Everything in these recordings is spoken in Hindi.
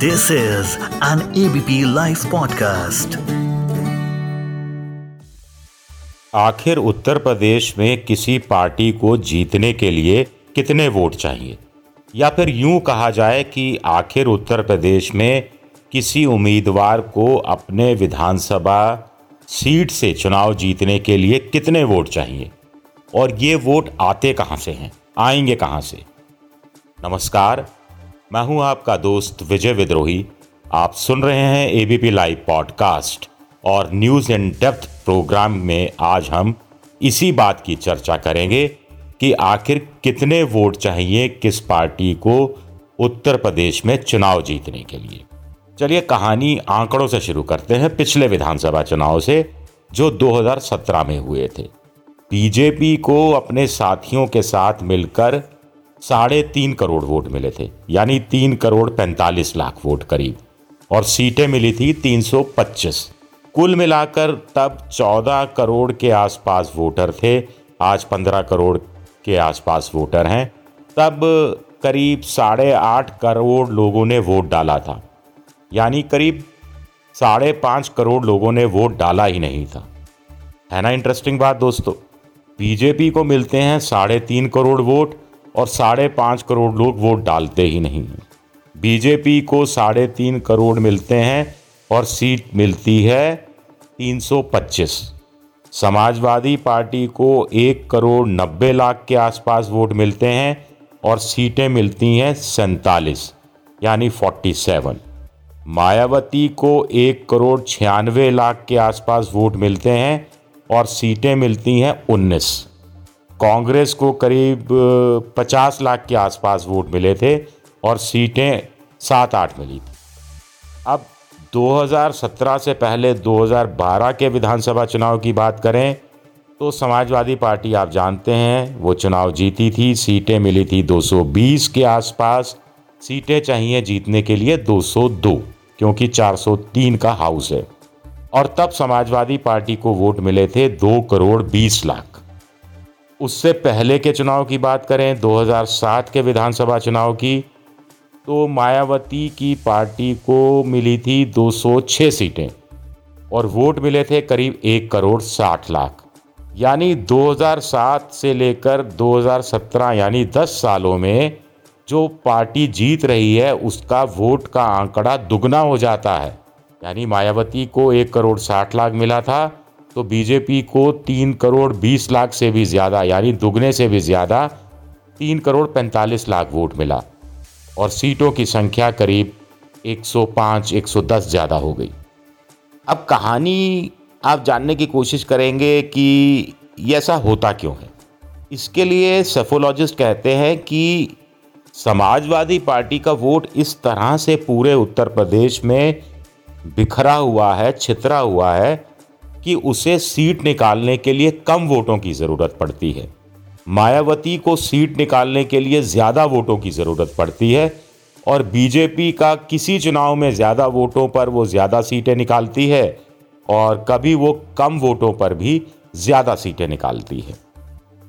This is an ABP Life podcast. आखिर उत्तर प्रदेश में किसी पार्टी को जीतने के लिए कितने वोट चाहिए? या फिर यूँ कहा जाए कि आखिर उत्तर प्रदेश में किसी उम्मीदवार को अपने विधानसभा सीट से चुनाव जीतने के लिए कितने वोट चाहिए? और ये वोट आते कहाँ से हैं? आएँगे कहाँ से? नमस्कार मैं हूँ आपका दोस्त विजय विद्रोही। आप सुन रहे हैं एबीपी लाइव पॉडकास्ट और न्यूज़ इन डेप्थ प्रोग्राम में आज हम इसी बात की चर्चा करेंगे कि आखिर कितने वोट चाहिए किस पार्टी को उत्तर प्रदेश में चुनाव जीतने के लिए। चलिए कहानी आंकड़ों से शुरू करते हैं पिछले विधानसभा चुनाव से, जो 2017 में हुए थे। बीजेपी को अपने साथियों के साथ मिलकर साढ़े तीन करोड़ वोट मिले थे, यानी तीन करोड़ पैंतालीस लाख वोट करीब, और सीटें मिली थी 325 कुल मिलाकर तब 14 करोड़ के आसपास वोटर थे, आज 15 करोड़ के आसपास वोटर हैं। तब करीब साढ़े आठ करोड़ लोगों ने वोट डाला था, यानी करीब साढ़े पाँच करोड़ लोगों ने वोट डाला ही नहीं था। है ना इंटरेस्टिंग बात दोस्तों? बीजेपी को मिलते हैं साढ़े तीन करोड़ वोट और साढ़े पाँच करोड़ लोग वोट डालते ही नहीं बीजेपी को साढ़े तीन करोड़ मिलते हैं और सीट मिलती है 325 समाजवादी पार्टी को एक करोड़ नब्बे लाख के आसपास वोट मिलते हैं और सीटें मिलती हैं सैतालीस, यानी 47 मायावती को एक करोड़ छियानवे लाख के आसपास वोट मिलते हैं और सीटें मिलती हैं 19 कांग्रेस को करीब 50 लाख के आसपास वोट मिले थे और सीटें सात आठ मिली थी। अब 2017 से पहले 2012 के विधानसभा चुनाव की बात करें तो समाजवादी पार्टी आप जानते हैं, वो चुनाव जीती थी, सीटें मिली थी 220 के आसपास, सीटें चाहिए जीतने के लिए 202 क्योंकि 403 का हाउस है। और तब समाजवादी पार्टी को वोट मिले थे दो करोड़ बीस लाख। उससे पहले के चुनाव की बात करें 2007 के विधानसभा चुनाव की तो मायावती की पार्टी को मिली थी 206 सीटें और वोट मिले थे करीब एक करोड़ साठ लाख। यानी 2007 से लेकर 2017 यानी 10 सालों में जो पार्टी जीत रही है, उसका वोट का आंकड़ा दुगना हो जाता है। यानी मायावती को एक करोड़ साठ लाख मिला था तो बीजेपी को तीन करोड़ बीस लाख से भी ज़्यादा, यानी दुगने से भी ज़्यादा, तीन करोड़ पैंतालीस लाख वोट मिला और सीटों की संख्या करीब 105 110 ज़्यादा हो गई। अब कहानी आप जानने की कोशिश करेंगे कि ये ऐसा होता क्यों है? इसके लिए सेफोलॉजिस्ट कहते हैं कि समाजवादी पार्टी का वोट इस तरह से पूरे उत्तर प्रदेश में बिखरा हुआ है, छितरा हुआ है कि उसे सीट निकालने के लिए कम वोटों की ज़रूरत पड़ती है। मायावती को सीट निकालने के लिए ज़्यादा वोटों की ज़रूरत पड़ती है और बीजेपी का किसी चुनाव में ज़्यादा वोटों पर वो ज़्यादा सीटें निकालती है और कभी वो कम वोटों पर भी ज़्यादा सीटें निकालती है।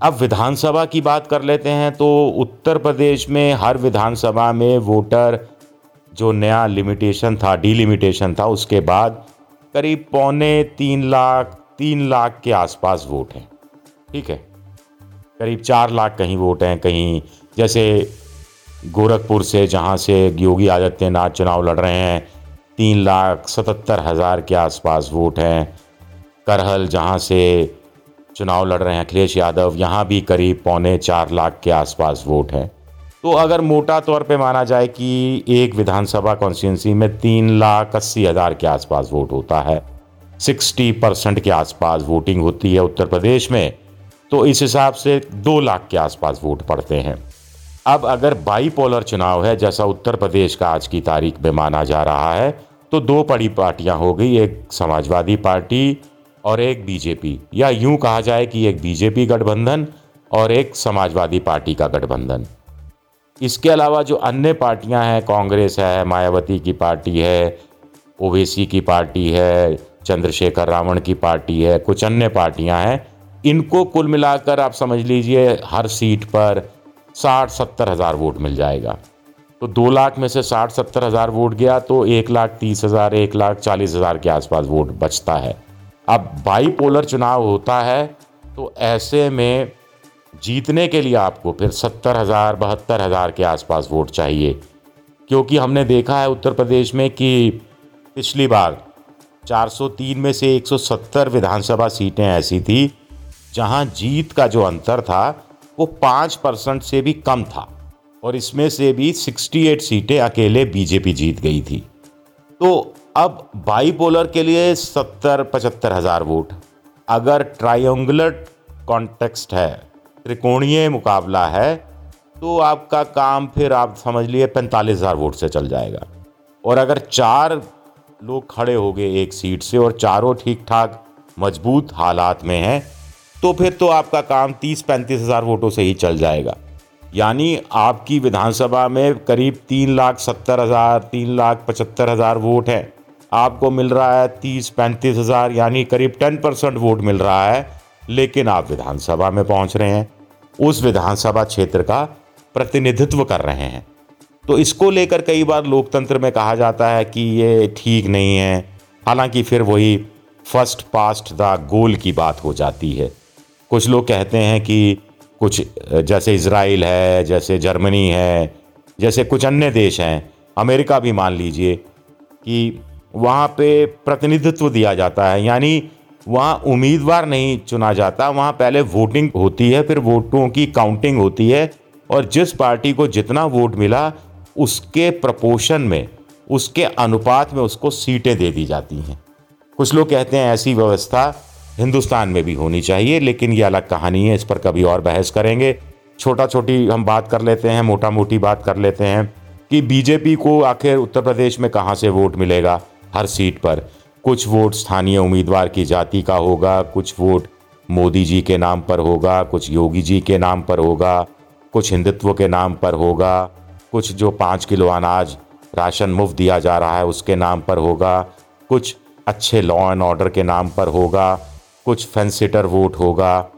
अब विधानसभा की बात कर लेते हैं तो उत्तर प्रदेश में हर विधानसभा में वोटर जो नया लिमिटेशन था डीलिमिटेशन था, उसके बाद करीब पौने तीन लाख तीन लाख के आसपास वोट हैं। ठीक है? करीब चार लाख कहीं वोट हैं, कहीं जैसे गोरखपुर से, जहाँ से योगी आदित्यनाथ चुनाव लड़ रहे हैं, तीन लाख सतहत्तर हज़ार के आसपास वोट हैं। करहल, जहाँ से चुनाव लड़ रहे हैं, अखिलेश यादव, यहाँ भी करीब पौने चार लाख के आसपास वोट हैं। तो अगर मोटा तौर पे माना जाए कि एक विधानसभा कॉन्स्टिट्यूंसी में तीन लाख अस्सी हज़ार के आसपास वोट होता है सिक्सटी परसेंट के आसपास वोटिंग होती है उत्तर प्रदेश में तो इस हिसाब से दो लाख के आसपास वोट पड़ते हैं। अब अगर बाईपोलर चुनाव है, जैसा उत्तर प्रदेश का आज की तारीख में माना जा रहा है तो दो बड़ी पार्टियाँ हो गई, एक समाजवादी पार्टी और एक बीजेपी या यूँ कहा जाए कि एक बीजेपी गठबंधन और एक समाजवादी पार्टी का गठबंधन। इसके अलावा जो अन्य पार्टियाँ हैं, कांग्रेस है, मायावती की पार्टी है ओवैसी की पार्टी है, चंद्रशेखर रावण की पार्टी है, कुछ अन्य पार्टियाँ हैं, इनको कुल मिलाकर आप समझ लीजिए, हर सीट पर साठ सत्तर हज़ार वोट मिल जाएगा। तो दो लाख में से साठ सत्तर हज़ार वोट गया तो एक लाख तीस हज़ार, एक लाख चालीस हज़ार के आसपास वोट बचता है। अब बाईपोलर चुनाव होता है तो ऐसे में जीतने के लिए आपको फिर सत्तर हज़ार, बहत्तर हज़ार के आसपास वोट चाहिए। क्योंकि हमने देखा है उत्तर प्रदेश में कि पिछली बार 403 में से 170 विधानसभा सीटें ऐसी थी, जहाँ जीत का जो अंतर था, वो पाँच परसेंट से भी कम था। और इसमें से भी 68 सीटें अकेले बीजेपी जीत गई थी। तो अब बाईपोलर के लिए सत्तर, पचहत्तर हज़ार वोट। अगर ट्रायंगुलर कॉन्टेक्स्ट है त्रिकोणीय मुकाबला है तो आपका काम फिर आप समझ लिए पैंतालीस हज़ार वोट से चल जाएगा। और अगर चार लोग खड़े हो गए एक सीट से और चारों ठीक ठाक मज़बूत हालात में हैं तो फिर तो आपका काम तीस पैंतीस हज़ार वोटों से ही चल जाएगा। यानी आपकी विधानसभा में करीब तीन लाख सत्तर हज़ार, तीन लाख पचहत्तर हज़ार वोट हैं। आपको मिल रहा है तीस पैंतीस हज़ार, यानी करीब टेन परसेंट वोट मिल रहा है, लेकिन आप विधानसभा में पहुँच रहे हैं। उस विधानसभा क्षेत्र का प्रतिनिधित्व कर रहे हैं। तो इसको लेकर कई बार लोकतंत्र में कहा जाता है कि ये ठीक नहीं है। हालाँकि फिर वही फ़र्स्ट पास्ट द गोल की बात हो जाती है। कुछ लोग कहते हैं कि कुछ, जैसे इसराइल है, जैसे जर्मनी है, जैसे कुछ अन्य देश हैं, अमेरिका भी मान लीजिए कि वहाँ पे प्रतिनिधित्व दिया जाता है। यानी वहाँ उम्मीदवार नहीं चुना जाता, वहाँ पहले वोटिंग होती है, फिर वोटों की काउंटिंग होती है और जिस पार्टी को जितना वोट मिला, उसके प्रपोशन में, उसके अनुपात में उसको सीटें दे दी जाती हैं। कुछ लोग कहते हैं ऐसी व्यवस्था हिंदुस्तान में भी होनी चाहिए, लेकिन ये अलग कहानी है, इस पर कभी और बहस करेंगे। छोटा छोटी हम बात कर लेते हैं मोटा मोटी बात कर लेते हैं कि बीजेपी को आखिर उत्तर प्रदेश में कहाँ से वोट मिलेगा हर सीट पर। कुछ वोट स्थानीय उम्मीदवार की जाति का होगा, कुछ वोट मोदी जी के नाम पर होगा, कुछ योगी जी के नाम पर होगा, कुछ हिंदुत्व के नाम पर होगा, कुछ जो पाँच किलो अनाज राशन मुफ़्त दिया जा रहा है उसके नाम पर होगा, कुछ अच्छे लॉ एंड ऑर्डर के नाम पर होगा, कुछ फेंसिटर वोट होगा।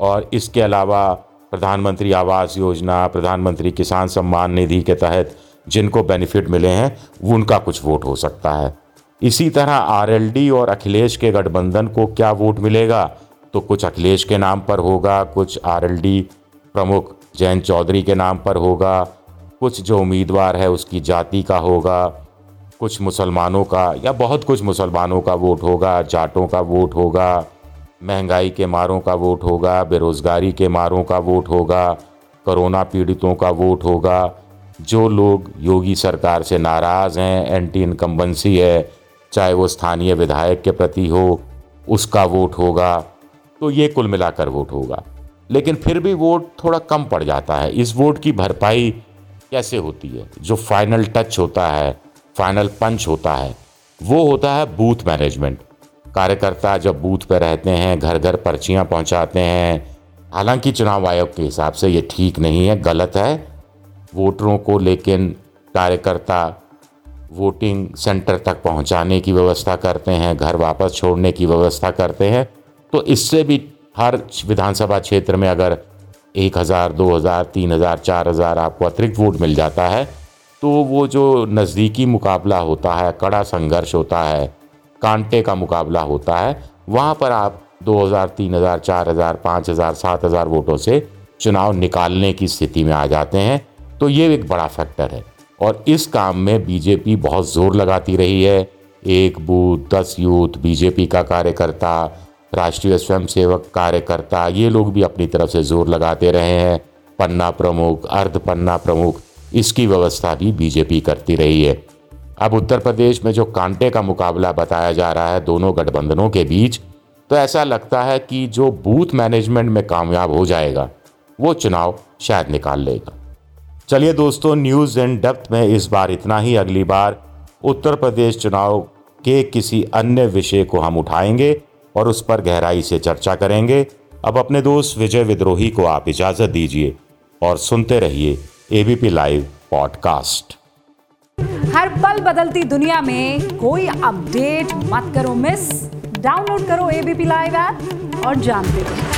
और इसके अलावा प्रधानमंत्री आवास योजना, प्रधानमंत्री किसान सम्मान निधि के तहत जिनको बेनिफिट मिले हैं, उनका कुछ वोट हो सकता है। इसी तरह आरएलडी और अखिलेश के गठबंधन को क्या वोट मिलेगा? तो कुछ अखिलेश के नाम पर होगा, कुछ आरएलडी प्रमुख जयंत चौधरी के नाम पर होगा, कुछ जो उम्मीदवार है उसकी जाति का होगा, कुछ मुसलमानों का या बहुत कुछ मुसलमानों का वोट होगा, जाटों का वोट होगा, महँगाई के मारों का वोट होगा, बेरोज़गारी के मारों का वोट होगा, कोरोना पीड़ितों का वोट होगा, जो लोग योगी सरकार से नाराज़ हैं एंटी इनकम्बेंसी है चाहे वो स्थानीय विधायक के प्रति हो, उसका वोट होगा तो ये कुल मिलाकर वोट होगा। लेकिन फिर भी वोट थोड़ा कम पड़ जाता है। इस वोट की भरपाई कैसे होती है? जो फाइनल टच होता है फाइनल पंच होता है, वो होता है बूथ मैनेजमेंट कार्यकर्ता जब बूथ पर रहते हैं घर घर पर्चियाँ पहुँचाते हैं, हालाँकि चुनाव आयोग के हिसाब से ये ठीक नहीं है, गलत है। वोटरों को लेकिन कार्यकर्ता वोटिंग सेंटर तक पहुँचाने की व्यवस्था करते हैं, घर वापस छोड़ने की व्यवस्था करते हैं। तो इससे भी हर विधानसभा क्षेत्र में अगर एक हज़ार, दो हज़ार, तीन हज़ार, चार हज़ार आपको अतिरिक्त वोट मिल जाता है तो वो जो नज़दीकी मुकाबला होता है, कड़ा संघर्ष होता है, कांटे का मुकाबला होता है, वहाँ पर आप दो हज़ार, तीन हज़ार, चार हज़ार, पाँच हज़ार, सात हज़ार वोटों से चुनाव निकालने की स्थिति में आ जाते हैं। तो ये एक बड़ा फैक्टर है। और इस काम में बीजेपी बहुत ज़ोर लगाती रही है। एक बूथ, दस यूथ बीजेपी का कार्यकर्ता, राष्ट्रीय स्वयंसेवक कार्यकर्ता, ये लोग भी अपनी तरफ़ से ज़ोर लगाते रहे हैं। पन्ना प्रमुख, अर्ध पन्ना प्रमुख, इसकी व्यवस्था भी बीजेपी करती रही है। अब उत्तर प्रदेश में जो कांटे का मुकाबला बताया जा रहा है दोनों गठबंधनों के बीच तो ऐसा लगता है कि जो बूथ मैनेजमेंट में कामयाब हो जाएगा, वो चुनाव शायद निकाल लेगा। चलिए दोस्तों न्यूज़ एंड डेप्थ में इस बार इतना ही। अगली बार उत्तर प्रदेश चुनाव के किसी अन्य विषय को हम उठाएँगे और उस पर गहराई से चर्चा करेंगे। अब अपने दोस्त विजय विद्रोही को आप इजाज़त दीजिए और सुनते रहिए एबीपी लाइव पॉडकास्ट हर पल बदलती दुनिया में कोई अपडेट मत करो मिस डाउनलोड करो एबीपी लाइव ऐप और जानते रहो।